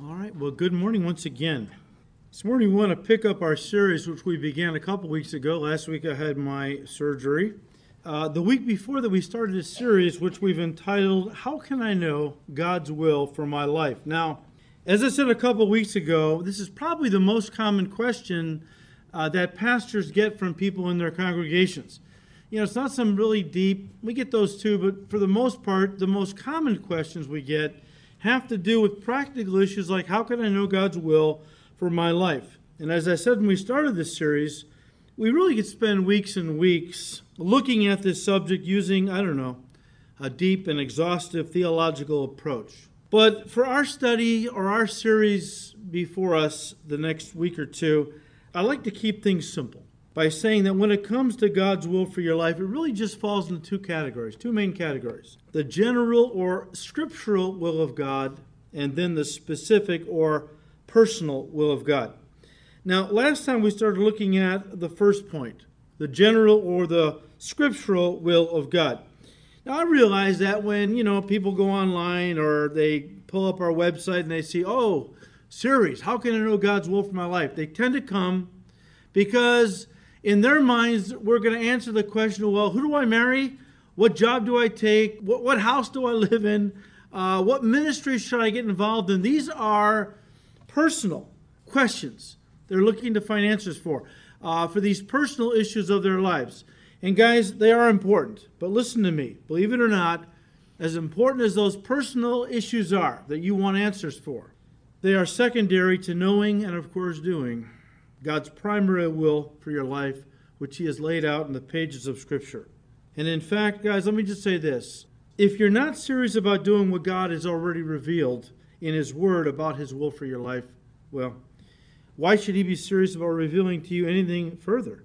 All right, well, good morning once again. This morning we want to pick up our series, which we began a couple weeks ago. Last week I had my surgery. Uh, the week before that, we started a series which we've entitled, How Can I Know God's Will for My Life? Now, as I said a couple weeks ago, this is probably the most common question uh, that pastors get from people in their congregations. You know, it's not some really deep, we get those too, but for the most part, the most common questions we get have to do with practical issues like how can I know God's will for my life? And as I said when we started this series, we really could spend weeks and weeks looking at this subject using, I don't know, a deep and exhaustive theological approach. But for our study or our series before us the next week or two, I like to keep things simple by saying that when it comes to God's will for your life, it really just falls into two categories, two main categories the general or scriptural will of God, and then the specific or personal will of God. Now, last time we started looking at the first point, the general or the scriptural will of God. Now, I realize that when, you know, people go online or they pull up our website and they see, oh, series, how can I know God's will for my life? They tend to come because in their minds, we're going to answer the question well, who do I marry? What job do I take? What, what house do I live in? Uh, what ministry should I get involved in? These are personal questions they're looking to find answers for, uh, for these personal issues of their lives. And guys, they are important. But listen to me. Believe it or not, as important as those personal issues are that you want answers for, they are secondary to knowing and, of course, doing God's primary will for your life, which He has laid out in the pages of Scripture. And in fact, guys, let me just say this. If you're not serious about doing what God has already revealed in His Word about His will for your life, well, why should He be serious about revealing to you anything further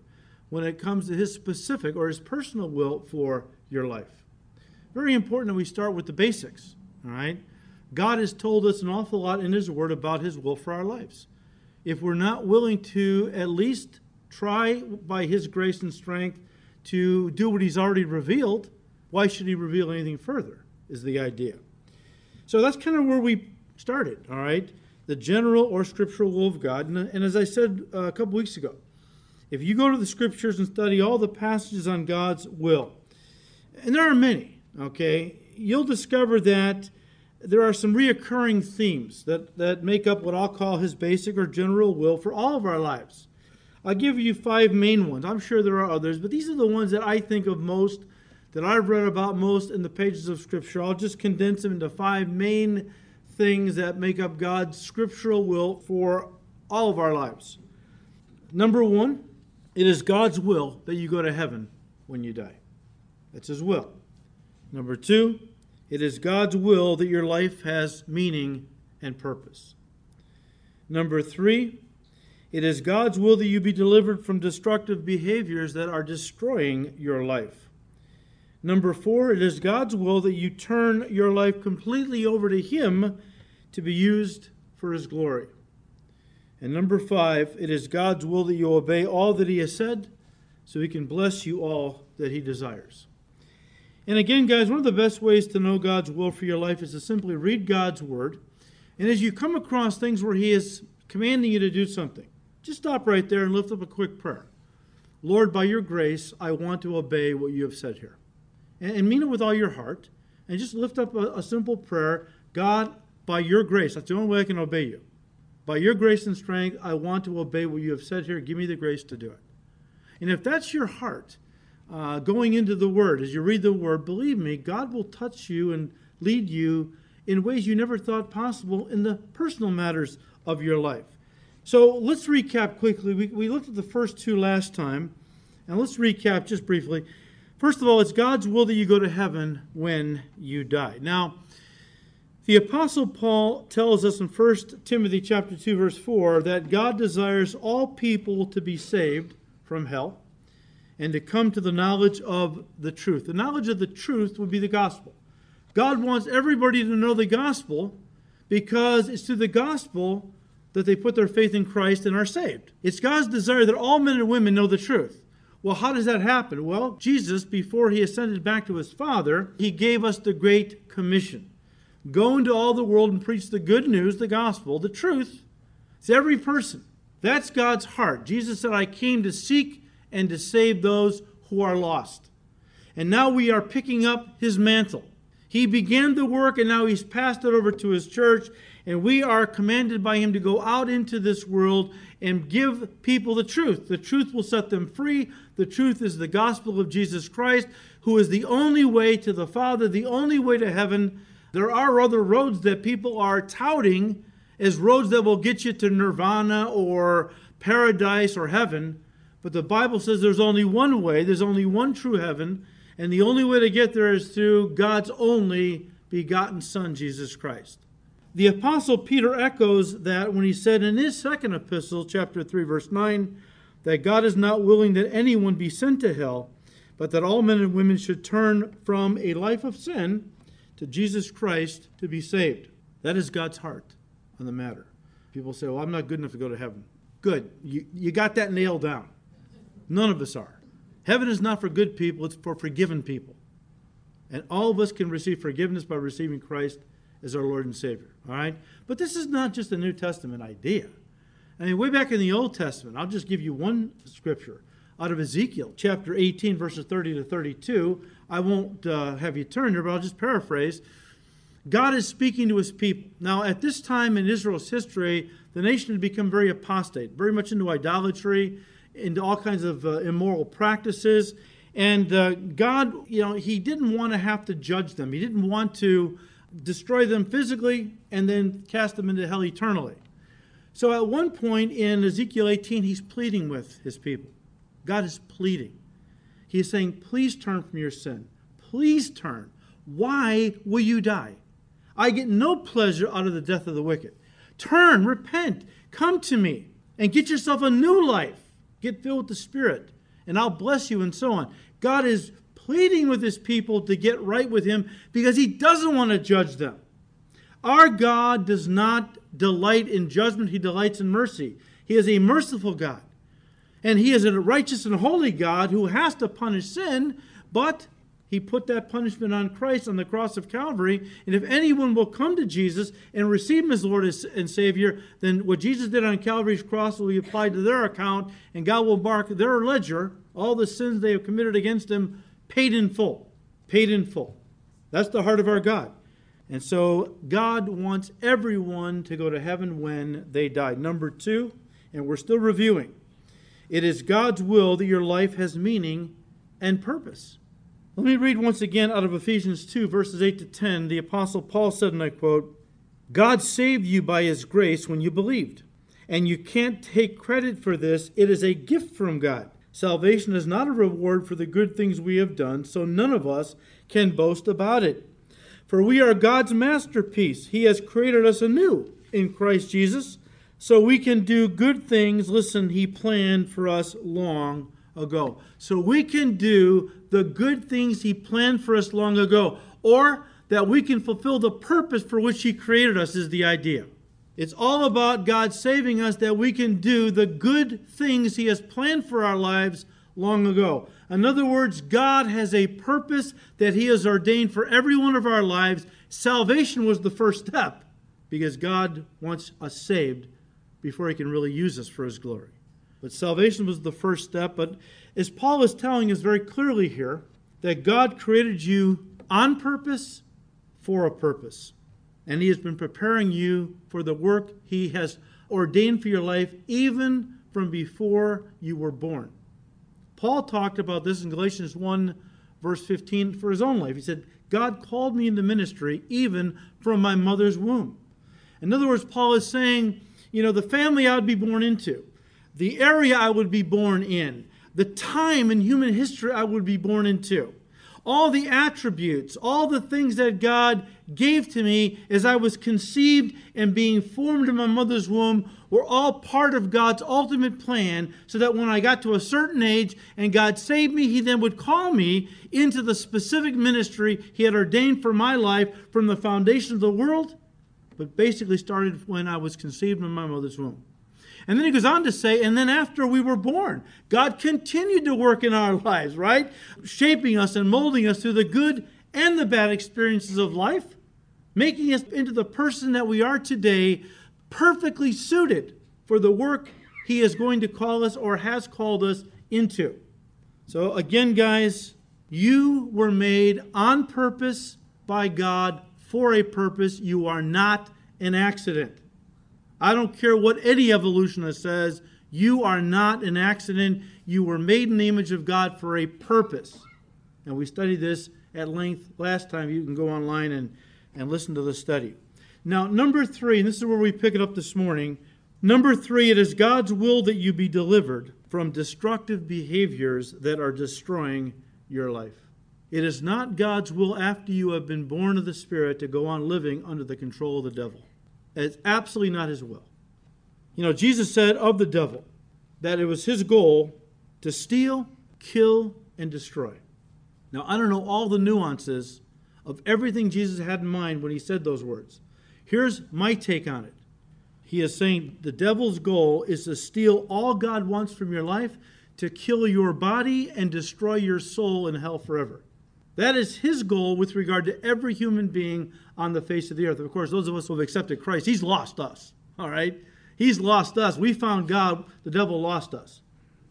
when it comes to His specific or His personal will for your life? Very important that we start with the basics, all right? God has told us an awful lot in His Word about His will for our lives if we're not willing to at least try by His grace and strength to do what He's already revealed, why should He reveal anything further? Is the idea. So that's kind of where we started, all right? The general or scriptural will of God. And, and as I said uh, a couple weeks ago, if you go to the scriptures and study all the passages on God's will, and there are many, okay, you'll discover that there are some reoccurring themes that, that make up what I'll call his basic or general will for all of our lives. I'll give you five main ones. I'm sure there are others, but these are the ones that I think of most, that I've read about most in the pages of Scripture. I'll just condense them into five main things that make up God's scriptural will for all of our lives. Number one, it is God's will that you go to heaven when you die. That's His will. Number two, it is God's will that your life has meaning and purpose. Number three, it is God's will that you be delivered from destructive behaviors that are destroying your life. Number four, it is God's will that you turn your life completely over to Him to be used for His glory. And number five, it is God's will that you obey all that He has said so He can bless you all that He desires. And again, guys, one of the best ways to know God's will for your life is to simply read God's Word. And as you come across things where He is commanding you to do something, just stop right there and lift up a quick prayer. Lord, by your grace, I want to obey what you have said here. And, and mean it with all your heart. And just lift up a, a simple prayer God, by your grace, that's the only way I can obey you. By your grace and strength, I want to obey what you have said here. Give me the grace to do it. And if that's your heart, uh, going into the Word, as you read the Word, believe me, God will touch you and lead you in ways you never thought possible in the personal matters of your life. So let's recap quickly. We, we looked at the first two last time, and let's recap just briefly. First of all, it's God's will that you go to heaven when you die. Now, the apostle Paul tells us in 1 Timothy chapter 2 verse 4 that God desires all people to be saved from hell and to come to the knowledge of the truth. The knowledge of the truth would be the gospel. God wants everybody to know the gospel because it's through the gospel that they put their faith in Christ and are saved. It's God's desire that all men and women know the truth. Well, how does that happen? Well, Jesus, before he ascended back to his Father, he gave us the Great Commission. Go into all the world and preach the good news, the gospel, the truth. It's every person. That's God's heart. Jesus said, I came to seek and to save those who are lost. And now we are picking up his mantle. He began the work and now he's passed it over to his church. And we are commanded by him to go out into this world and give people the truth. The truth will set them free. The truth is the gospel of Jesus Christ, who is the only way to the Father, the only way to heaven. There are other roads that people are touting as roads that will get you to nirvana or paradise or heaven. But the Bible says there's only one way, there's only one true heaven, and the only way to get there is through God's only begotten Son, Jesus Christ. The Apostle Peter echoes that when he said in his second epistle, chapter 3, verse 9, that God is not willing that anyone be sent to hell, but that all men and women should turn from a life of sin to Jesus Christ to be saved. That is God's heart on the matter. People say, well, I'm not good enough to go to heaven. Good. You, you got that nailed down. None of us are. Heaven is not for good people, it's for forgiven people. And all of us can receive forgiveness by receiving Christ as our Lord and Savior. All right? But this is not just a New Testament idea. I mean, way back in the Old Testament, I'll just give you one scripture out of Ezekiel chapter 18, verses 30 to 32. I won't uh, have you turn there, but I'll just paraphrase. God is speaking to his people. Now, at this time in Israel's history, the nation had become very apostate, very much into idolatry, into all kinds of uh, immoral practices. And uh, God, you know, he didn't want to have to judge them. He didn't want to destroy them physically and then cast them into hell eternally. So at one point in Ezekiel 18, he's pleading with his people. God is pleading. He is saying, Please turn from your sin. Please turn. Why will you die? I get no pleasure out of the death of the wicked. Turn, repent, come to me, and get yourself a new life. Get filled with the Spirit, and I'll bless you, and so on. God is pleading with his people to get right with him because he doesn't want to judge them. Our God does not delight in judgment, he delights in mercy. He is a merciful God. And he is a righteous and holy God who has to punish sin, but he put that punishment on Christ on the cross of Calvary. And if anyone will come to Jesus and receive him as Lord and Savior, then what Jesus did on Calvary's cross will be applied to their account, and God will mark their ledger, all the sins they have committed against him, paid in full. Paid in full. That's the heart of our God. And so God wants everyone to go to heaven when they die. Number two, and we're still reviewing, it is God's will that your life has meaning and purpose. Let me read once again out of Ephesians 2, verses 8 to 10. The Apostle Paul said, and I quote, God saved you by his grace when you believed. And you can't take credit for this, it is a gift from God. Salvation is not a reward for the good things we have done, so none of us can boast about it. For we are God's masterpiece. He has created us anew in Christ Jesus, so we can do good things. Listen, He planned for us long ago. So we can do the good things He planned for us long ago, or that we can fulfill the purpose for which He created us, is the idea. It's all about God saving us that we can do the good things He has planned for our lives long ago. In other words, God has a purpose that He has ordained for every one of our lives. Salvation was the first step because God wants us saved before He can really use us for His glory. But salvation was the first step. But as Paul is telling us very clearly here, that God created you on purpose for a purpose and He has been preparing you for the work He has ordained for your life even from before you were born. Paul talked about this in Galatians 1, verse 15, for his own life. He said, God called me into ministry even from my mother's womb. In other words, Paul is saying, you know, the family I would be born into, the area I would be born in, the time in human history I would be born into all the attributes, all the things that God gave to me as I was conceived and being formed in my mother's womb were all part of God's ultimate plan so that when I got to a certain age and God saved me, He then would call me into the specific ministry He had ordained for my life from the foundation of the world, but basically started when I was conceived in my mother's womb. And then he goes on to say, and then after we were born, God continued to work in our lives, right? Shaping us and molding us through the good and the bad experiences of life. making us into the person that we are today, perfectly suited for the work He is going to call us or has called us into. So, again, guys, you were made on purpose by God for a purpose. You are not an accident. I don't care what any evolutionist says, you are not an accident. You were made in the image of God for a purpose. And we studied this at length last time. You can go online and, and listen to the study. Now, number three, and this is where we pick it up this morning. Number three, it is God's will that you be delivered from destructive behaviors that are destroying your life. It is not God's will after you have been born of the Spirit to go on living under the control of the devil. It's absolutely not his will. You know, Jesus said of the devil that it was his goal to steal, kill, and destroy. Now, I don't know all the nuances of everything Jesus had in mind when he said those words. Here's my take on it. He is saying the devil's goal is to steal all God wants from your life, to kill your body, and destroy your soul in hell forever. That is his goal with regard to every human being on the face of the earth. Of course, those of us who have accepted Christ, he's lost us. All right? He's lost us. We found God, the devil lost us.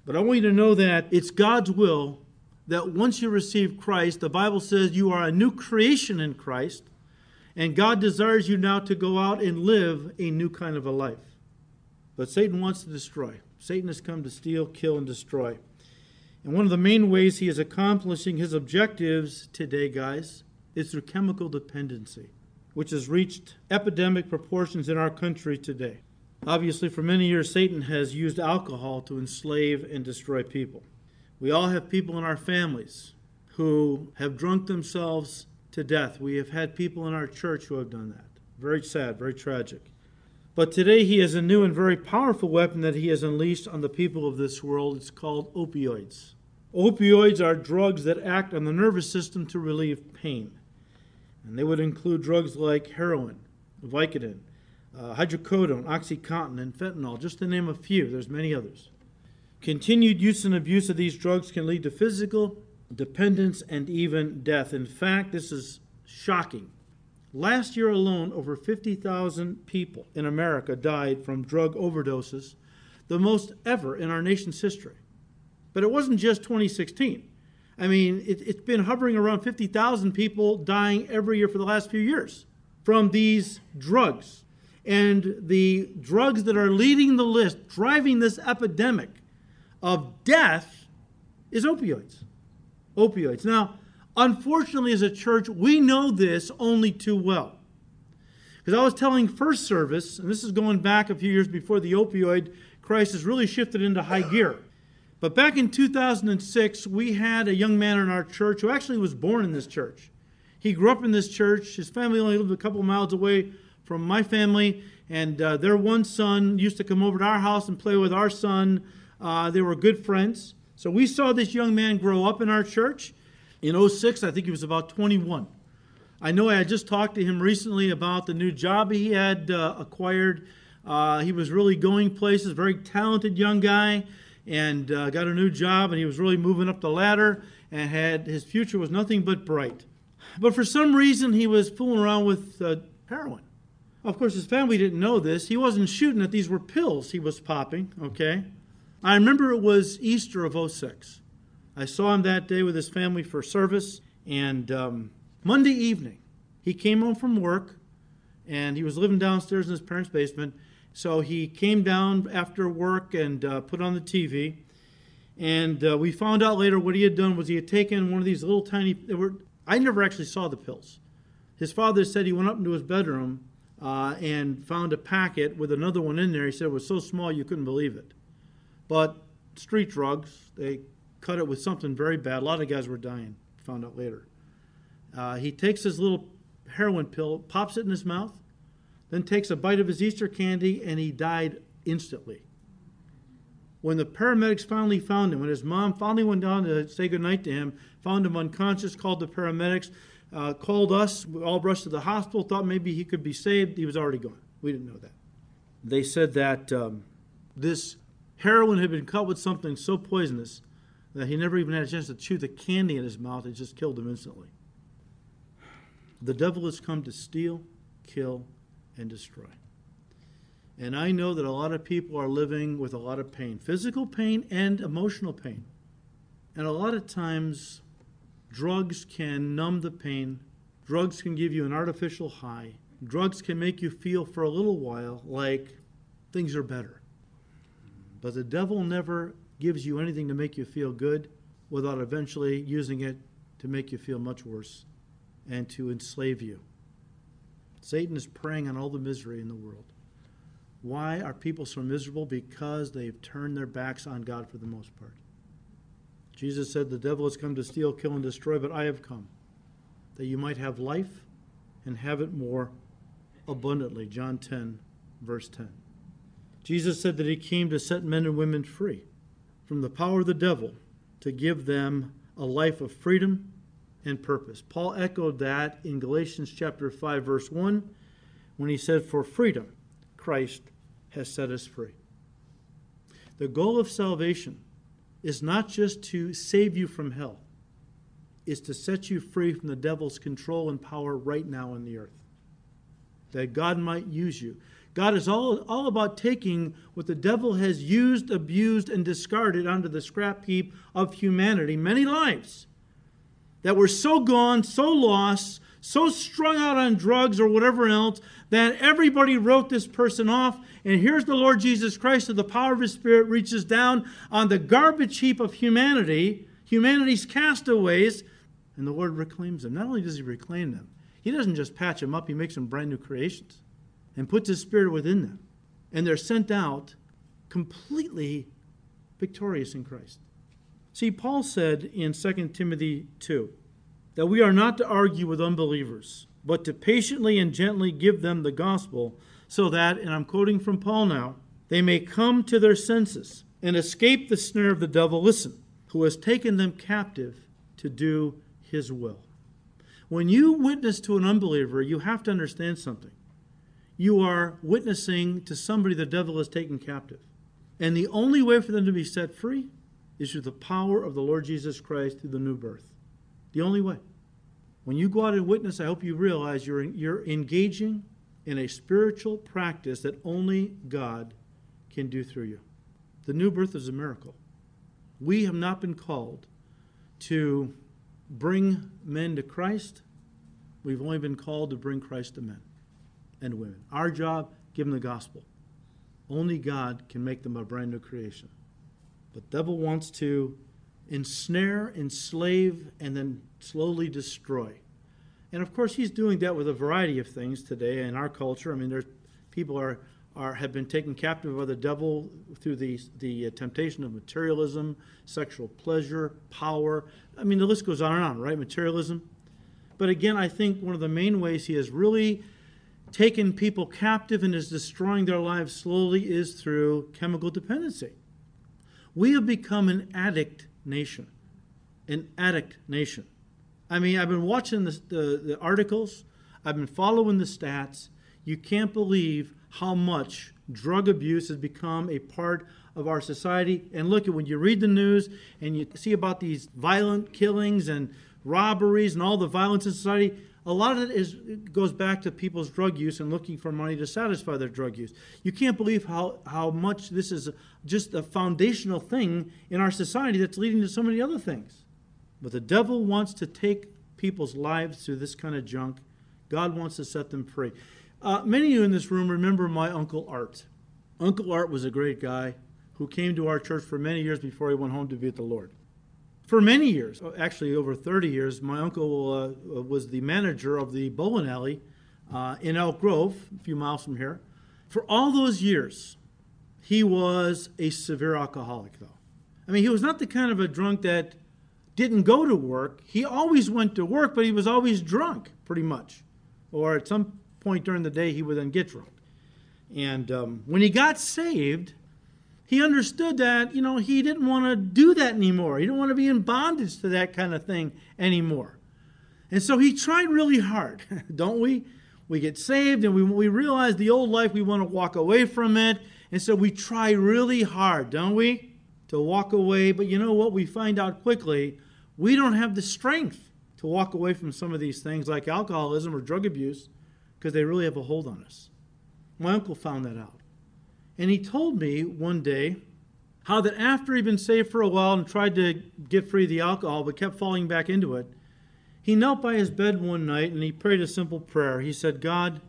But I want you to know that it's God's will that once you receive Christ, the Bible says you are a new creation in Christ, and God desires you now to go out and live a new kind of a life. But Satan wants to destroy. Satan has come to steal, kill, and destroy. And one of the main ways he is accomplishing his objectives today, guys, is through chemical dependency, which has reached epidemic proportions in our country today. Obviously, for many years, Satan has used alcohol to enslave and destroy people. We all have people in our families who have drunk themselves to death. We have had people in our church who have done that. Very sad, very tragic. But today he has a new and very powerful weapon that he has unleashed on the people of this world. It's called opioids. Opioids are drugs that act on the nervous system to relieve pain. And they would include drugs like heroin, Vicodin, uh, hydrocodone, Oxycontin, and fentanyl, just to name a few. There's many others. Continued use and abuse of these drugs can lead to physical dependence and even death. In fact, this is shocking. Last year alone, over 50,000 people in America died from drug overdoses, the most ever in our nation's history. But it wasn't just 2016. I mean, it, has been hovering around 50,000 people dying every year for the last few years from these drugs. And the drugs that are leading the list, driving this epidemic of death, is opioids. Opioids. Now, unfortunately, as a church, we know this only too well. Because I was telling first service, and this is going back a few years before the opioid crisis really shifted into high gear. But back in 2006, we had a young man in our church who actually was born in this church. He grew up in this church. His family only lived a couple miles away from my family, and uh, their one son used to come over to our house and play with our son. Uh, they were good friends. So we saw this young man grow up in our church. In 06, I think he was about 21. I know I had just talked to him recently about the new job he had uh, acquired. Uh, he was really going places, very talented young guy and uh, got a new job, and he was really moving up the ladder, and had his future was nothing but bright. But for some reason, he was fooling around with uh, heroin. Of course, his family didn't know this. He wasn't shooting that these were pills he was popping, okay? I remember it was Easter of 06. I saw him that day with his family for service, and um, Monday evening, he came home from work, and he was living downstairs in his parents' basement, so he came down after work and uh, put on the TV. And uh, we found out later what he had done was he had taken one of these little tiny. Were, I never actually saw the pills. His father said he went up into his bedroom uh, and found a packet with another one in there. He said it was so small you couldn't believe it. But street drugs, they cut it with something very bad. A lot of guys were dying, found out later. Uh, he takes his little heroin pill, pops it in his mouth, then takes a bite of his Easter candy, and he died instantly. When the paramedics finally found him, when his mom finally went down to say goodnight to him, found him unconscious, called the paramedics, uh, called us, we all rushed to the hospital, thought maybe he could be saved. He was already gone. We didn't know that. They said that um, this heroin had been cut with something so poisonous that he never even had a chance to chew the candy in his mouth. It just killed him instantly. The devil has come to steal, kill, and destroy. And I know that a lot of people are living with a lot of pain physical pain and emotional pain. And a lot of times, drugs can numb the pain, drugs can give you an artificial high, drugs can make you feel for a little while like things are better. But the devil never gives you anything to make you feel good without eventually using it to make you feel much worse and to enslave you. Satan is preying on all the misery in the world. Why are people so miserable? Because they've turned their backs on God for the most part. Jesus said, The devil has come to steal, kill, and destroy, but I have come that you might have life and have it more abundantly. John 10, verse 10. Jesus said that he came to set men and women free from the power of the devil to give them a life of freedom and purpose. Paul echoed that in Galatians chapter 5 verse 1 when he said for freedom Christ has set us free. The goal of salvation is not just to save you from hell, is to set you free from the devil's control and power right now on the earth. That God might use you. God is all, all about taking what the devil has used, abused, and discarded onto the scrap heap of humanity, many lives that were so gone, so lost, so strung out on drugs or whatever else that everybody wrote this person off. And here's the Lord Jesus Christ, and the power of His Spirit reaches down on the garbage heap of humanity, humanity's castaways, and the Lord reclaims them. Not only does He reclaim them, He doesn't just patch them up, He makes them brand new creations and puts His Spirit within them. And they're sent out completely victorious in Christ. See, Paul said in 2 Timothy 2 that we are not to argue with unbelievers, but to patiently and gently give them the gospel, so that, and I'm quoting from Paul now, they may come to their senses and escape the snare of the devil, listen, who has taken them captive to do his will. When you witness to an unbeliever, you have to understand something. You are witnessing to somebody the devil has taken captive. And the only way for them to be set free is through the power of the Lord Jesus Christ through the new birth. The only way. When you go out and witness, I hope you realize you're, you're engaging in a spiritual practice that only God can do through you. The new birth is a miracle. We have not been called to bring men to Christ. We've only been called to bring Christ to men and women. Our job, give them the gospel. Only God can make them a brand new creation. But devil wants to ensnare, enslave, and then slowly destroy. And of course, he's doing that with a variety of things today in our culture. I mean, there's people are, are have been taken captive by the devil through the the uh, temptation of materialism, sexual pleasure, power. I mean, the list goes on and on, right? Materialism. But again, I think one of the main ways he has really taken people captive and is destroying their lives slowly is through chemical dependency. We have become an addict nation, an addict nation. I mean, I've been watching the, the, the articles, I've been following the stats. You can't believe how much drug abuse has become a part of our society. And look at when you read the news and you see about these violent killings and robberies and all the violence in society, a lot of it is goes back to people's drug use and looking for money to satisfy their drug use. You can't believe how, how much this is just a foundational thing in our society that's leading to so many other things. But the devil wants to take people's lives through this kind of junk. God wants to set them free. Uh, many of you in this room remember my Uncle Art. Uncle Art was a great guy who came to our church for many years before he went home to be with the Lord for many years, actually over 30 years, my uncle uh, was the manager of the bowling alley uh, in Elk Grove, a few miles from here. For all those years, he was a severe alcoholic, though. I mean, he was not the kind of a drunk that didn't go to work. He always went to work, but he was always drunk, pretty much. Or at some point during the day, he would then get drunk. And um, when he got saved, he understood that, you know, he didn't want to do that anymore. He didn't want to be in bondage to that kind of thing anymore. And so he tried really hard, don't we? We get saved and we, we realize the old life, we want to walk away from it. And so we try really hard, don't we? To walk away. But you know what? We find out quickly we don't have the strength to walk away from some of these things like alcoholism or drug abuse because they really have a hold on us. My uncle found that out. And he told me one day how that after he'd been saved for a while and tried to get free of the alcohol but kept falling back into it, he knelt by his bed one night and he prayed a simple prayer. He said, God,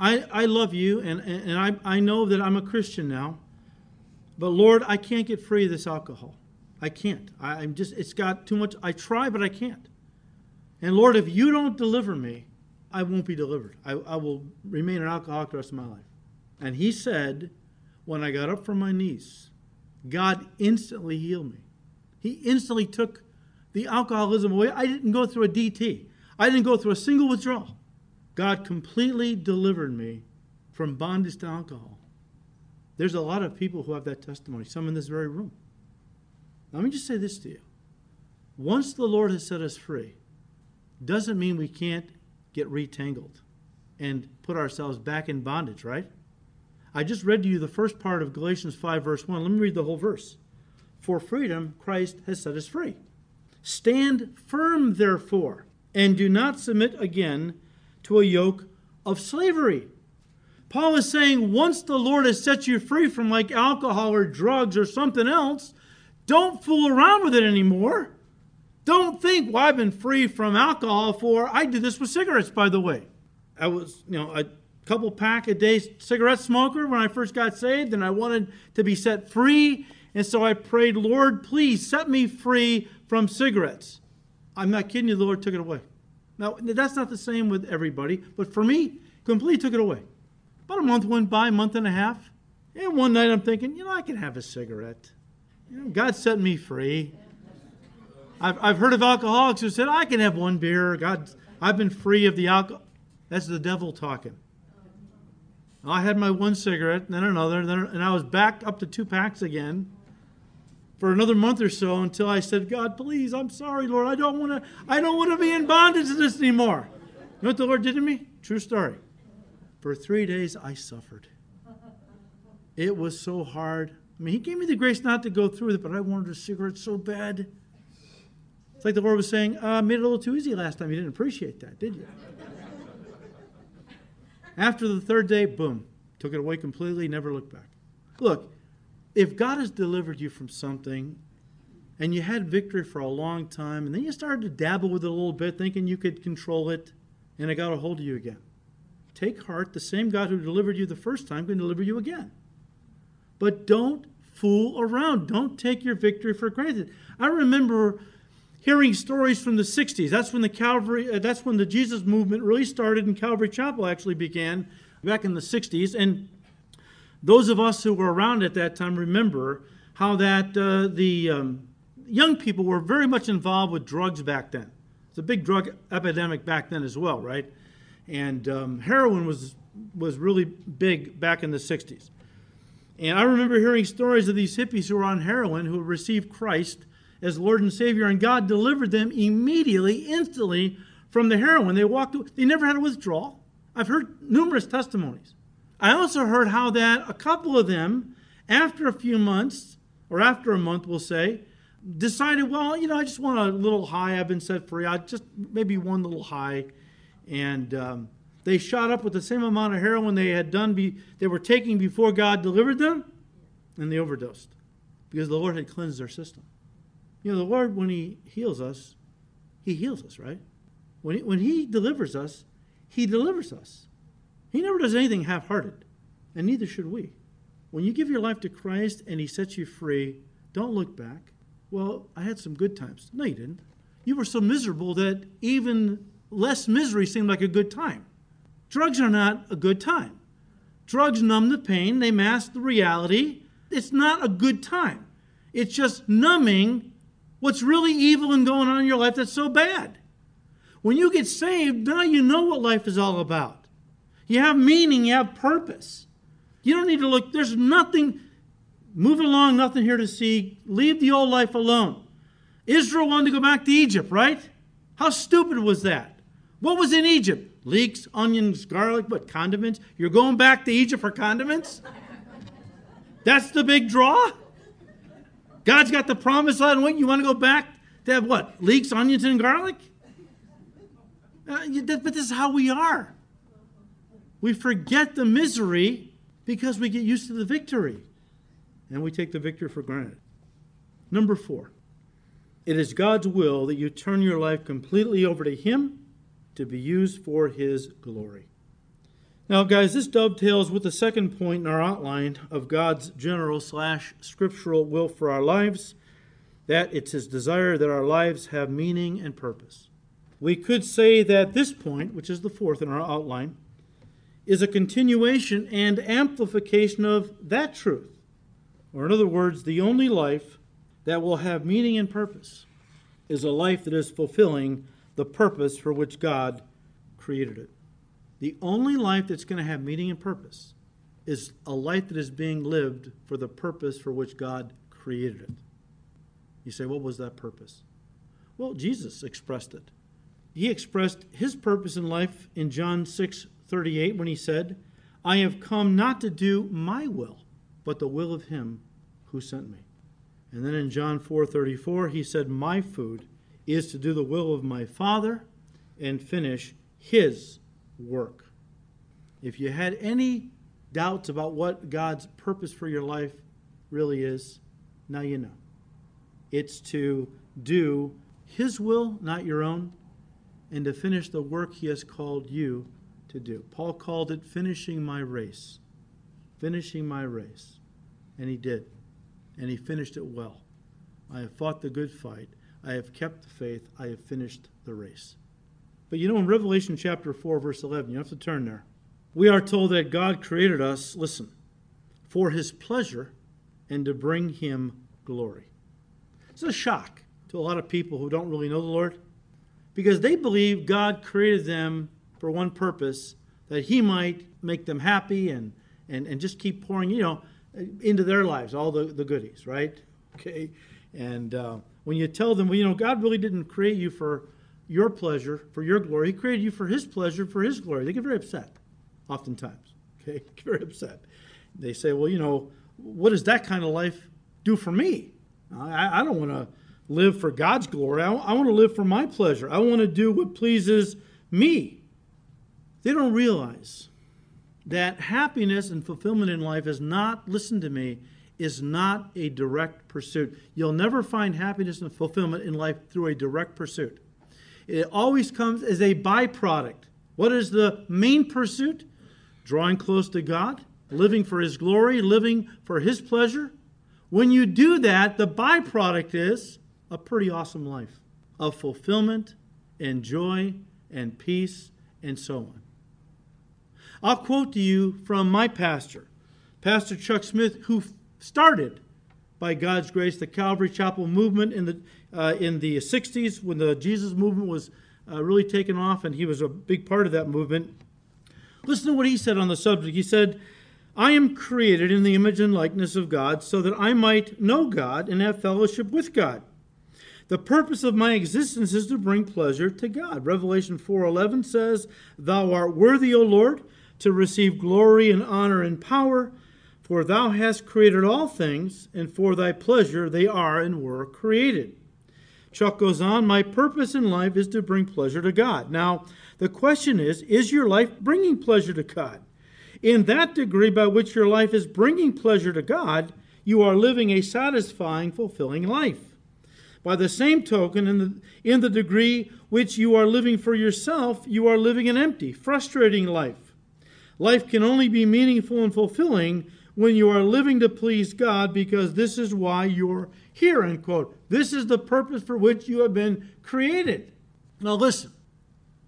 I, I love you and, and I, I know that I'm a Christian now, but Lord, I can't get free of this alcohol. I can't. I, I'm just, it's got too much. I try, but I can't. And Lord, if you don't deliver me, I won't be delivered. I, I will remain an alcoholic the rest of my life. And he said, when I got up from my knees, God instantly healed me. He instantly took the alcoholism away. I didn't go through a DT, I didn't go through a single withdrawal. God completely delivered me from bondage to alcohol. There's a lot of people who have that testimony, some in this very room. Let me just say this to you. Once the Lord has set us free, doesn't mean we can't get retangled and put ourselves back in bondage, right? I just read to you the first part of Galatians 5, verse 1. Let me read the whole verse. For freedom, Christ has set us free. Stand firm, therefore, and do not submit again to a yoke of slavery. Paul is saying once the Lord has set you free from like alcohol or drugs or something else, don't fool around with it anymore. Don't think, well, I've been free from alcohol for, I did this with cigarettes, by the way. I was, you know, a couple pack a day cigarette smoker when I first got saved, and I wanted to be set free. And so I prayed, Lord, please set me free from cigarettes. I'm not kidding you, the Lord took it away. Now, that's not the same with everybody, but for me, completely took it away. About a month went by, a month and a half. And one night I'm thinking, you know, I can have a cigarette. You know, God set me free. I've, I've heard of alcoholics who said, I can have one beer. God, I've been free of the alcohol. That's the devil talking. I had my one cigarette, then another, then, and I was back up to two packs again for another month or so until I said, God, please, I'm sorry, Lord. I don't want to I don't want to be in bondage to this anymore. You know what the Lord did to me? True story. For three days I suffered. It was so hard. I mean, he gave me the grace not to go through with it, but I wanted a cigarette so bad. It's like the Lord was saying, uh, made it a little too easy last time. You didn't appreciate that, did you? After the third day, boom, took it away completely, never looked back. Look, if God has delivered you from something and you had victory for a long time, and then you started to dabble with it a little bit, thinking you could control it, and it got a hold of you again. Take heart, the same God who delivered you the first time can deliver you again. But don't fool around. Don't take your victory for granted. I remember hearing stories from the 60s. That's when the Calvary, uh, that's when the Jesus movement really started and Calvary Chapel actually began back in the 60s. And those of us who were around at that time remember how that uh, the um, young people were very much involved with drugs back then. It's a big drug epidemic back then as well, right? And um, heroin was was really big back in the 60s. And I remember hearing stories of these hippies who were on heroin who received Christ as Lord and Savior, and God delivered them immediately, instantly from the heroin. They walked, they never had a withdrawal. I've heard numerous testimonies. I also heard how that a couple of them, after a few months, or after a month, we'll say, decided, well, you know, I just want a little high. I've been set free. I just maybe one little high. And um, they shot up with the same amount of heroin they had done, be, they were taking before God delivered them, and they overdosed because the Lord had cleansed their system. You know, the Lord, when He heals us, He heals us, right? When He, when he delivers us, He delivers us. He never does anything half hearted, and neither should we. When you give your life to Christ and He sets you free, don't look back. Well, I had some good times. No, you didn't. You were so miserable that even less misery seemed like a good time. Drugs are not a good time. Drugs numb the pain, they mask the reality. It's not a good time. It's just numbing what's really evil and going on in your life that's so bad. When you get saved, now you know what life is all about. You have meaning, you have purpose. You don't need to look, there's nothing, move along, nothing here to see. Leave the old life alone. Israel wanted to go back to Egypt, right? How stupid was that? What was in Egypt? Leeks, onions, garlic, what condiments? You're going back to Egypt for condiments? That's the big draw? God's got the promised land. What, you want to go back to have what? Leeks, onions, and garlic? Uh, but this is how we are. We forget the misery because we get used to the victory. And we take the victory for granted. Number four, it is God's will that you turn your life completely over to Him to be used for His glory. Now, guys, this dovetails with the second point in our outline of God's general slash scriptural will for our lives that it's His desire that our lives have meaning and purpose. We could say that this point, which is the fourth in our outline, is a continuation and amplification of that truth. Or, in other words, the only life that will have meaning and purpose is a life that is fulfilling the purpose for which God created it. The only life that's going to have meaning and purpose is a life that is being lived for the purpose for which God created it. You say, what was that purpose? Well, Jesus expressed it. He expressed his purpose in life in John 6 38 when he said, I have come not to do my will, but the will of him who sent me. And then in John 4 34, he said, My food is to do the will of my Father and finish his work. If you had any doubts about what God's purpose for your life really is, now you know. It's to do His will, not your own, and to finish the work He has called you to do. Paul called it finishing my race. Finishing my race. And he did. And he finished it well. I have fought the good fight. I have kept the faith. I have finished the race. But you know, in Revelation chapter 4, verse 11, you have to turn there. We are told that God created us, listen, for his pleasure and to bring him glory. It's a shock to a lot of people who don't really know the Lord because they believe God created them for one purpose that he might make them happy and, and, and just keep pouring, you know, into their lives all the, the goodies, right? Okay. And uh, when you tell them, well, you know, God really didn't create you for your pleasure, for your glory. He created you for His pleasure, for His glory. They get very upset, oftentimes. Okay, get very upset. They say, well, you know, what does that kind of life do for me? I, I don't want to live for God's glory. I, I want to live for my pleasure. I want to do what pleases me. They don't realize that happiness and fulfillment in life is not, listen to me, is not a direct pursuit. You'll never find happiness and fulfillment in life through a direct pursuit. It always comes as a byproduct. What is the main pursuit? Drawing close to God, living for His glory, living for His pleasure. When you do that, the byproduct is a pretty awesome life of fulfillment and joy and peace and so on. I'll quote to you from my pastor, Pastor Chuck Smith, who started, by God's grace, the Calvary Chapel movement in the uh, in the 60s when the Jesus movement was uh, really taken off, and he was a big part of that movement. Listen to what he said on the subject. He said, I am created in the image and likeness of God so that I might know God and have fellowship with God. The purpose of my existence is to bring pleasure to God. Revelation 4:11 says, "Thou art worthy, O Lord, to receive glory and honor and power, for thou hast created all things, and for thy pleasure they are and were created." Chuck goes on, My purpose in life is to bring pleasure to God. Now, the question is, is your life bringing pleasure to God? In that degree by which your life is bringing pleasure to God, you are living a satisfying, fulfilling life. By the same token, in the, in the degree which you are living for yourself, you are living an empty, frustrating life. Life can only be meaningful and fulfilling when you are living to please God because this is why you're here, end quote. This is the purpose for which you have been created. Now, listen,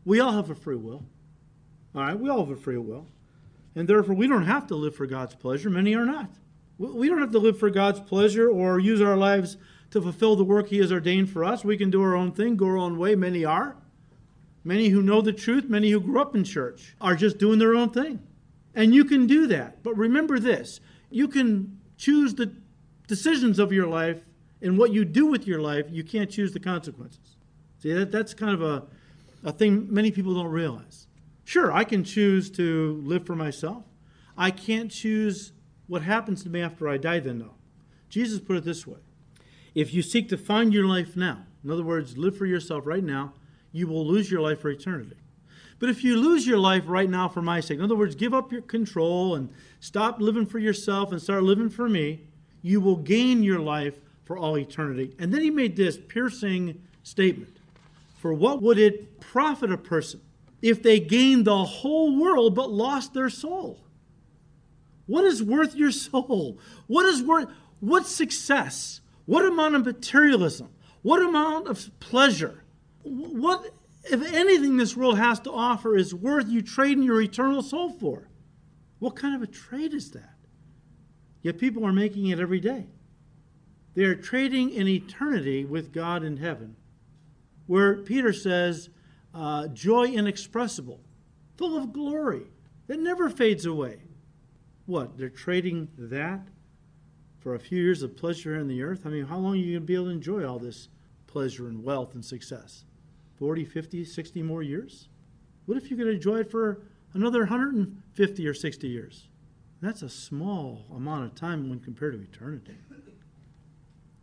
we all have a free will. All right, we all have a free will. And therefore, we don't have to live for God's pleasure. Many are not. We don't have to live for God's pleasure or use our lives to fulfill the work He has ordained for us. We can do our own thing, go our own way. Many are. Many who know the truth, many who grew up in church, are just doing their own thing. And you can do that. But remember this you can choose the decisions of your life and what you do with your life, you can't choose the consequences. See, that, that's kind of a, a thing many people don't realize. Sure, I can choose to live for myself. I can't choose what happens to me after I die, then, though. Jesus put it this way If you seek to find your life now, in other words, live for yourself right now, you will lose your life for eternity. But if you lose your life right now for my sake, in other words, give up your control and stop living for yourself and start living for me, you will gain your life for all eternity. And then he made this piercing statement For what would it profit a person if they gained the whole world but lost their soul? What is worth your soul? What is worth what success? What amount of materialism? What amount of pleasure? What if anything this world has to offer is worth you trading your eternal soul for? What kind of a trade is that? Yet people are making it every day. They are trading an eternity with God in heaven, where Peter says, uh, joy inexpressible, full of glory, that never fades away. What? They're trading that for a few years of pleasure in the earth? I mean, how long are you going to be able to enjoy all this pleasure and wealth and success? 40, 50, 60 more years? What if you could enjoy it for another 150 or 60 years? That's a small amount of time when compared to eternity.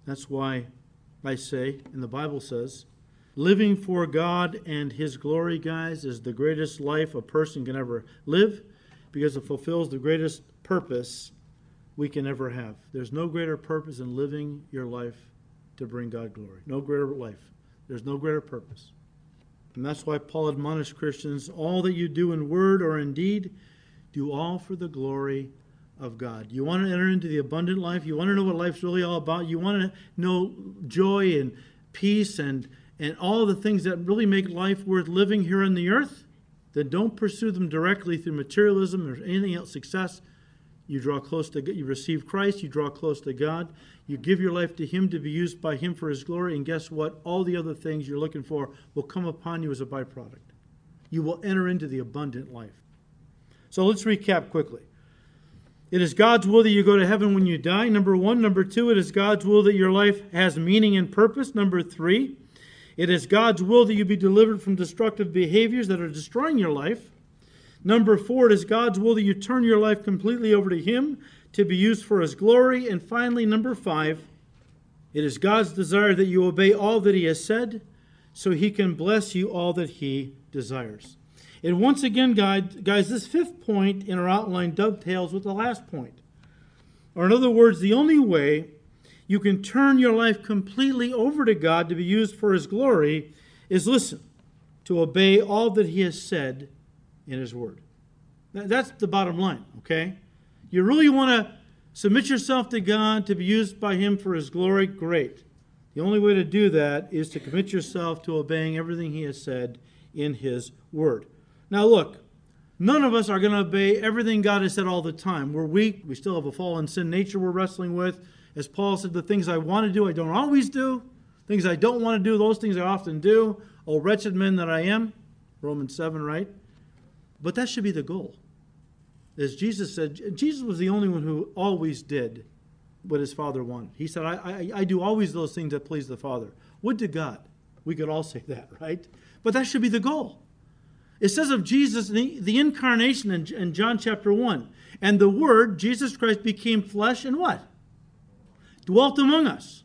That's why I say, and the Bible says, living for God and His glory, guys, is the greatest life a person can ever live because it fulfills the greatest purpose we can ever have. There's no greater purpose in living your life to bring God glory. No greater life. There's no greater purpose. And that's why Paul admonished Christians all that you do in word or in deed, do all for the glory of God. You want to enter into the abundant life? You want to know what life's really all about? You want to know joy and peace and, and all the things that really make life worth living here on the earth? Then don't pursue them directly through materialism or anything else, success. You draw close to you receive Christ, you draw close to God, you give your life to Him to be used by Him for His glory, and guess what? All the other things you're looking for will come upon you as a byproduct. You will enter into the abundant life. So let's recap quickly. It is God's will that you go to heaven when you die. Number one. Number two, it is God's will that your life has meaning and purpose. Number three, it is God's will that you be delivered from destructive behaviors that are destroying your life. Number four, it is God's will that you turn your life completely over to Him to be used for His glory. And finally, number five, it is God's desire that you obey all that He has said so He can bless you all that He desires. And once again, guys, this fifth point in our outline dovetails with the last point. Or, in other words, the only way you can turn your life completely over to God to be used for His glory is listen, to obey all that He has said in His Word. That's the bottom line, okay? You really want to submit yourself to God to be used by Him for His glory? Great. The only way to do that is to commit yourself to obeying everything He has said in His Word. Now, look, none of us are going to obey everything God has said all the time. We're weak. We still have a fallen sin nature we're wrestling with. As Paul said, the things I want to do, I don't always do. Things I don't want to do, those things I often do. Oh, wretched man that I am. Romans 7, right? But that should be the goal. As Jesus said, Jesus was the only one who always did what his Father wanted. He said, I, I, I do always those things that please the Father. Would to God. We could all say that, right? But that should be the goal. It says of Jesus, the, the incarnation in, in John chapter 1, and the Word, Jesus Christ, became flesh and what? Dwelt among us.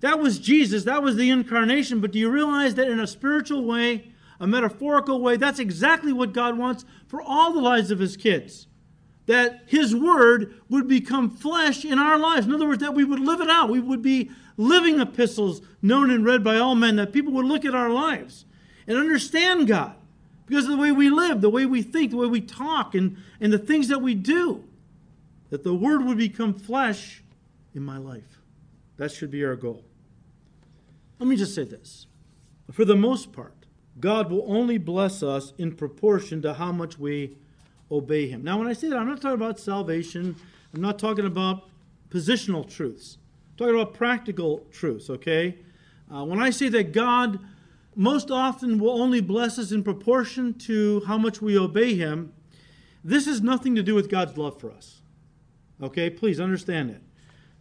That was Jesus. That was the incarnation. But do you realize that in a spiritual way, a metaphorical way, that's exactly what God wants for all the lives of his kids. That his word would become flesh in our lives. In other words, that we would live it out. We would be living epistles known and read by all men, that people would look at our lives and understand God because of the way we live, the way we think, the way we talk, and, and the things that we do. That the word would become flesh in my life. That should be our goal. Let me just say this. For the most part, God will only bless us in proportion to how much we obey Him. Now, when I say that, I'm not talking about salvation, I'm not talking about positional truths, I'm talking about practical truths, okay? Uh, when I say that God most often will only bless us in proportion to how much we obey Him, this has nothing to do with God's love for us. Okay, please understand it.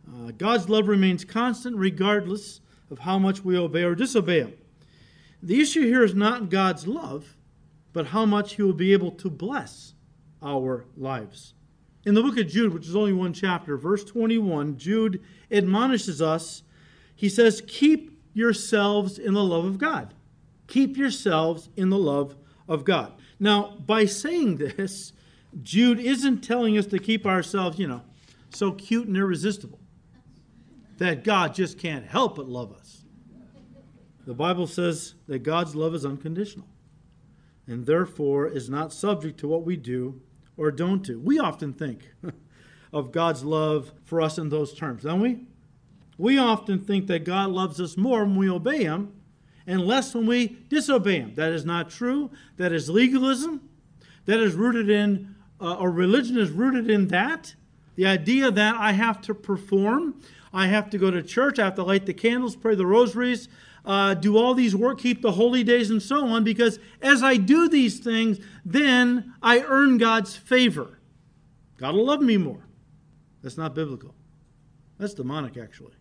Uh, God's love remains constant regardless of how much we obey or disobey Him. The issue here is not God's love, but how much He will be able to bless our lives. In the book of Jude, which is only one chapter, verse 21, Jude admonishes us. He says, Keep yourselves in the love of God. Keep yourselves in the love of God. Now, by saying this, Jude isn't telling us to keep ourselves, you know, so cute and irresistible that God just can't help but love us. The Bible says that God's love is unconditional and therefore is not subject to what we do or don't do. We often think of God's love for us in those terms, don't we? We often think that God loves us more when we obey Him and less when we disobey Him. That is not true. That is legalism. That is rooted in, uh, or religion is rooted in that. The idea that I have to perform, I have to go to church, I have to light the candles, pray the rosaries, uh, do all these work, keep the holy days, and so on, because as I do these things, then I earn God's favor. God will love me more. That's not biblical. That's demonic, actually.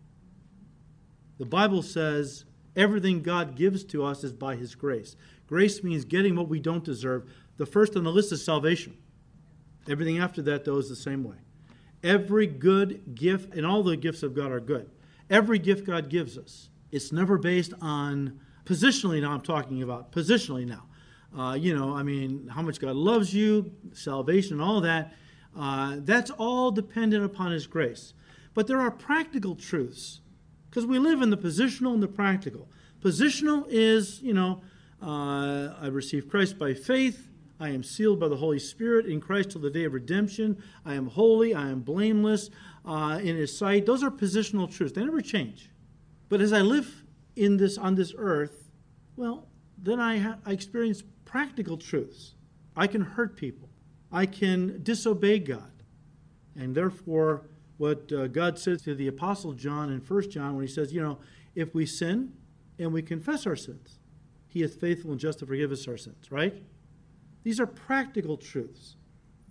The Bible says everything God gives to us is by His grace. Grace means getting what we don't deserve. The first on the list is salvation. Everything after that, though, is the same way. Every good gift, and all the gifts of God are good. Every gift God gives us it's never based on positionally. Now I'm talking about positionally now. Uh, you know, I mean, how much God loves you, salvation, all that. Uh, that's all dependent upon His grace. But there are practical truths because we live in the positional and the practical. Positional is, you know, uh, I received Christ by faith. I am sealed by the Holy Spirit in Christ till the day of redemption. I am holy. I am blameless uh, in His sight. Those are positional truths. They never change. But as I live in this on this earth, well, then I, ha- I experience practical truths. I can hurt people. I can disobey God. And therefore, what uh, God says to the Apostle John in 1 John, when he says, you know, if we sin and we confess our sins, he is faithful and just to forgive us our sins, right? These are practical truths.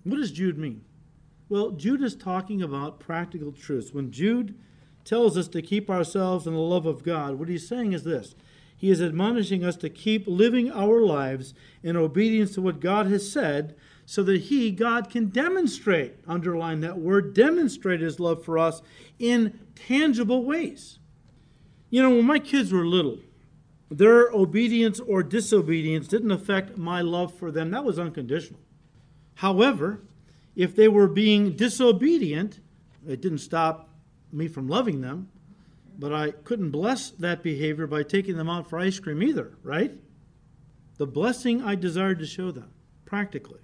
What does Jude mean? Well, Jude is talking about practical truths. When Jude tells us to keep ourselves in the love of God, what he's saying is this He is admonishing us to keep living our lives in obedience to what God has said so that He, God, can demonstrate, underline that word, demonstrate His love for us in tangible ways. You know, when my kids were little, their obedience or disobedience didn't affect my love for them. That was unconditional. However, if they were being disobedient, it didn't stop me from loving them, but I couldn't bless that behavior by taking them out for ice cream either, right? The blessing I desired to show them, practically.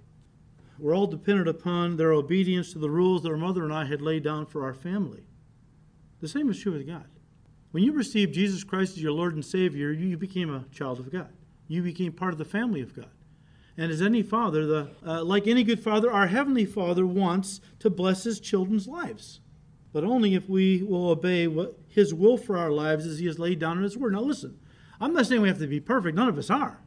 We're all dependent upon their obedience to the rules our mother and I had laid down for our family. The same is true with God. When you received Jesus Christ as your Lord and Savior, you became a child of God. You became part of the family of God. And as any father, the, uh, like any good father, our Heavenly Father wants to bless His children's lives but only if we will obey what His will for our lives as He has laid down in His Word. Now, listen, I'm not saying we have to be perfect. None of us are.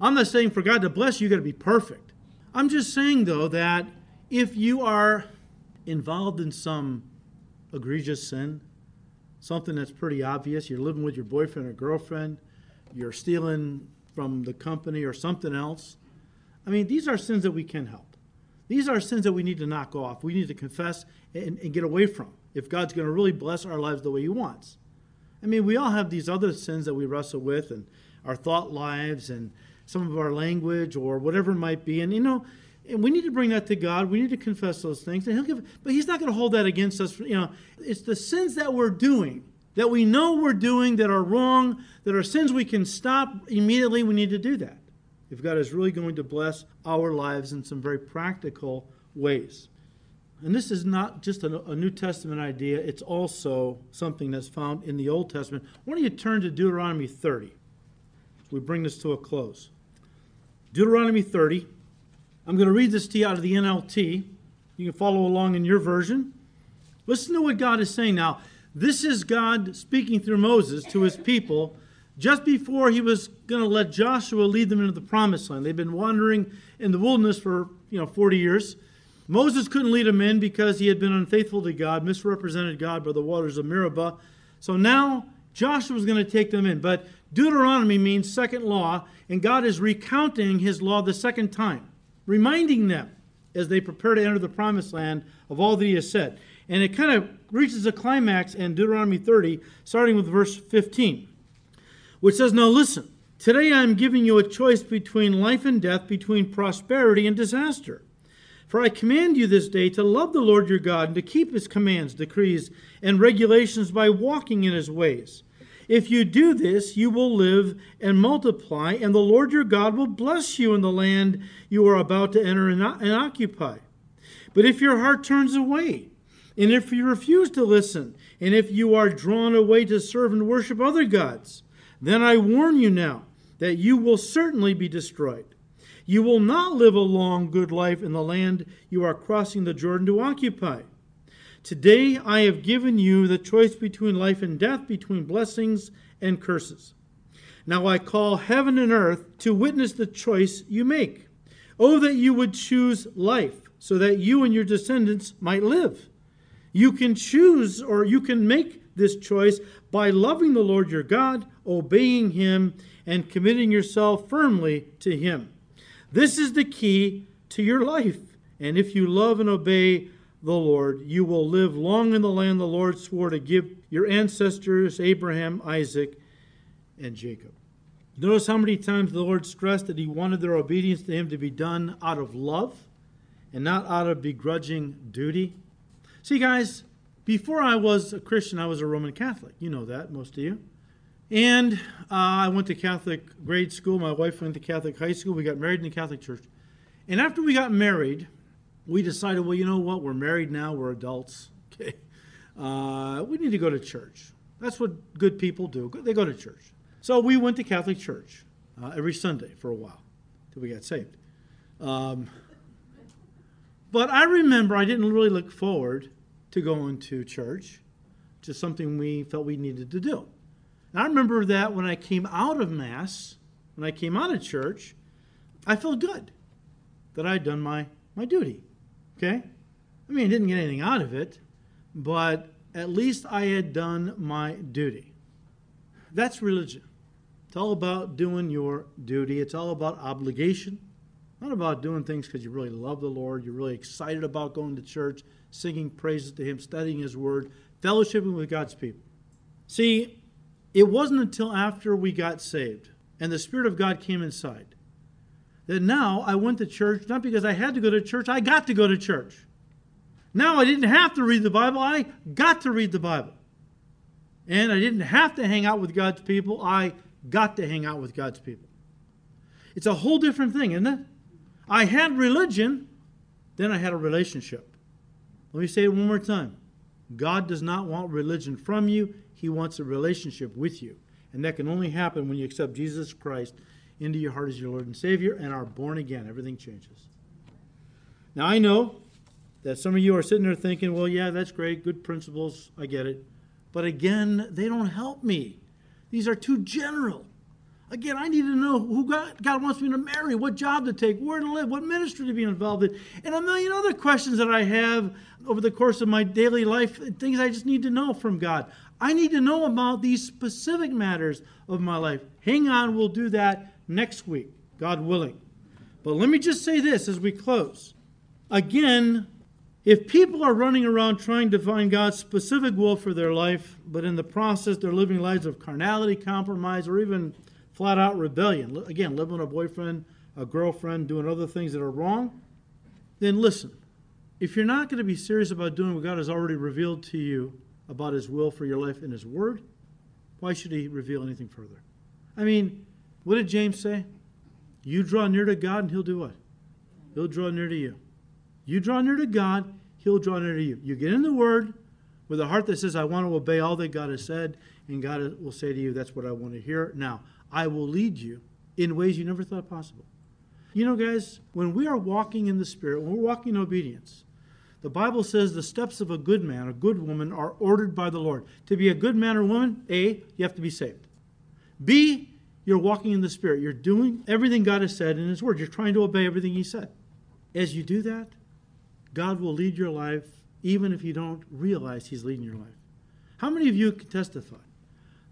I'm not saying for God to bless you, you got to be perfect. I'm just saying, though, that if you are involved in some egregious sin, something that's pretty obvious, you're living with your boyfriend or girlfriend, you're stealing from the company or something else. I mean, these are sins that we can help. These are sins that we need to knock off. We need to confess and, and get away from if God's going to really bless our lives the way He wants. I mean, we all have these other sins that we wrestle with, and our thought lives, and some of our language, or whatever it might be. And you know, and we need to bring that to God. We need to confess those things, and He'll give. But He's not going to hold that against us. You know, it's the sins that we're doing that we know we're doing that are wrong, that are sins we can stop immediately. We need to do that if God is really going to bless our lives in some very practical ways. And this is not just a, New Testament idea, it's also something that's found in the Old Testament. Why don't you turn to Deuteronomy 30? We bring this to a close. Deuteronomy 30. I'm going to read this to you out of the NLT. You can follow along in your version. Listen to what God is saying now. This is God speaking through Moses to his people just before he was going to let Joshua lead them into the promised land. They've been wandering in the wilderness for, you know, 40 years. Moses couldn't lead them in because he had been unfaithful to God, misrepresented God by the waters of Meribah. So now Joshua was going to take them in. But Deuteronomy means second law, and God is recounting his law the second time, reminding them as they prepare to enter the promised land of all that he has said. And it kind of reaches a climax in Deuteronomy 30, starting with verse 15 which says, Now listen, Today I am giving you a choice between life and death, between prosperity and disaster. For I command you this day to love the Lord your God and to keep his commands, decrees, and regulations by walking in his ways. If you do this, you will live and multiply, and the Lord your God will bless you in the land you are about to enter and, occupy. But if your heart turns away, and if you refuse to listen, and if you are drawn away to serve and worship other gods, then I warn you now that you will certainly be destroyed. You will not live a long, good life in the land you are crossing the Jordan to occupy. Today I have given you the choice between life and death, between blessings and curses. Now I call heaven and earth to witness the choice you make. Oh, that you would choose life, so that you and your descendants might live. You can choose or you can make this choice by loving the Lord your God, obeying Him, and committing yourself firmly to Him. This is the key to your life. And if you love and obey the Lord, you will live long in the land the Lord swore to give your ancestors, Abraham, Isaac, and Jacob. Notice how many times the Lord stressed that He wanted their obedience to Him to be done out of love and not out of begrudging duty. See, guys, before I was a Christian, I was a Roman Catholic. You know that, most of you. And uh, I went to Catholic grade school. My wife went to Catholic high school. We got married in the Catholic church. And after we got married, we decided, well, you know what? We're married now. We're adults. Okay. Uh, we need to go to church. That's what good people do. They go to church. So we went to Catholic church uh, every Sunday for a while till we got saved. Um, but I remember I didn't really look forward to going to church, just something we felt we needed to do. And I remember that when I came out of Mass, when I came out of church, I felt good that I'd done my, my duty. Okay? I mean, I didn't get anything out of it, but at least I had done my duty. That's religion. It's all about doing your duty, it's all about obligation. Not about doing things because you really love the Lord, you're really excited about going to church, singing praises to Him, studying His Word, fellowshipping with God's people. See, it wasn't until after we got saved and the Spirit of God came inside that now I went to church not because I had to go to church, I got to go to church. Now I didn't have to read the Bible, I got to read the Bible. And I didn't have to hang out with God's people, I got to hang out with God's people. It's a whole different thing, isn't it? I had religion, then I had a relationship. Let me say it one more time. God does not want religion from you, He wants a relationship with you. And that can only happen when you accept Jesus Christ into your heart as your Lord and Savior and are born again. Everything changes. Now, I know that some of you are sitting there thinking, well, yeah, that's great, good principles, I get it. But again, they don't help me. These are too general. Again, I need to know who God, God wants me to marry, what job to take, where to live, what ministry to be involved in, and a million other questions that I have over the course of my daily life, things I just need to know from God. I need to know about these specific matters of my life. Hang on, we'll do that next week, God willing. But let me just say this as we close. Again, if people are running around trying to find God's specific will for their life, but in the process they're living lives of carnality, compromise, or even flat out rebellion, again, living with a boyfriend, a girlfriend, doing other things that are wrong, then listen. If you're not going to be serious about doing what God has already revealed to you about His will for your life in His Word, why should He reveal anything further? I mean, what did James say? You draw near to God, and He'll do what? He'll draw near to you. You draw near to God, He'll draw near to you. You get in the Word with a heart that says, I want to obey all that God has said, and God will say to you, That's what I want to hear. Now, I will lead you in ways you never thought possible. You know, guys, when we are walking in the Spirit, when we're walking in obedience, the Bible says the steps of a good man, a good woman, are ordered by the Lord. To be a good man or woman, A, you have to be saved. B, you're walking in the Spirit. You're doing everything God has said in His Word. You're trying to obey everything He said. As you do that, God will lead your life even if you don't realize He's leading your life. How many of you can testify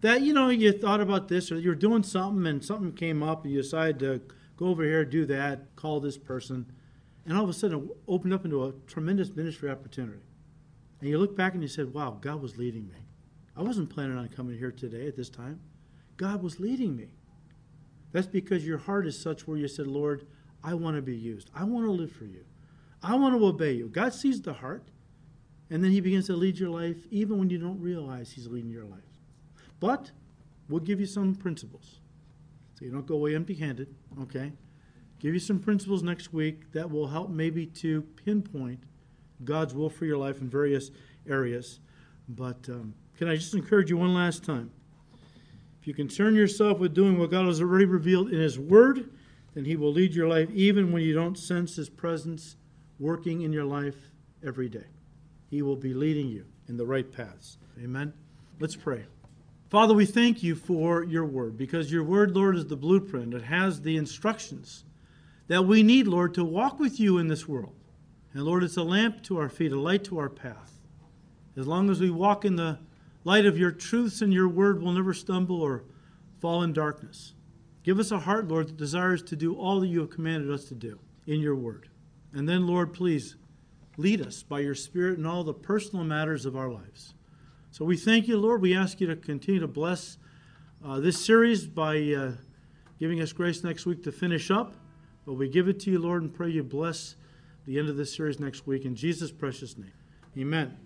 that, you know, you thought about this or you're doing something and something came up and you decided to go over here, do that, call this person, and all of a sudden it opened up into a tremendous ministry opportunity. And you look back and you said, wow, God was leading me. I wasn't planning on coming here today at this time. God was leading me. That's because your heart is such where you said, Lord, I want to be used. I want to live for you. I want to obey you. God sees the heart, and then He begins to lead your life even when you don't realize He's leading your life. But we'll give you some principles so you don't go away empty handed, okay? Give you some principles next week that will help maybe to pinpoint God's will for your life in various areas. But um, can I just encourage you one last time? If you concern yourself with doing what God has already revealed in His Word, then He will lead your life even when you don't sense His presence working in your life every day. He will be leading you in the right paths. Amen. Let's pray. Father, we thank you for your word because your word, Lord, is the blueprint. It has the instructions that we need, Lord, to walk with you in this world. And Lord, it's a lamp to our feet, a light to our path. As long as we walk in the light of your truths and your word, we'll never stumble or fall in darkness. Give us a heart, Lord, that desires to do all that you have commanded us to do in your word. And then, Lord, please lead us by your Spirit in all the personal matters of our lives. So we thank you, Lord. We ask you to continue to bless uh, this series by uh, giving us grace next week to finish up. But we give it to you, Lord, and pray you bless the end of this series next week in Jesus' precious name. Amen.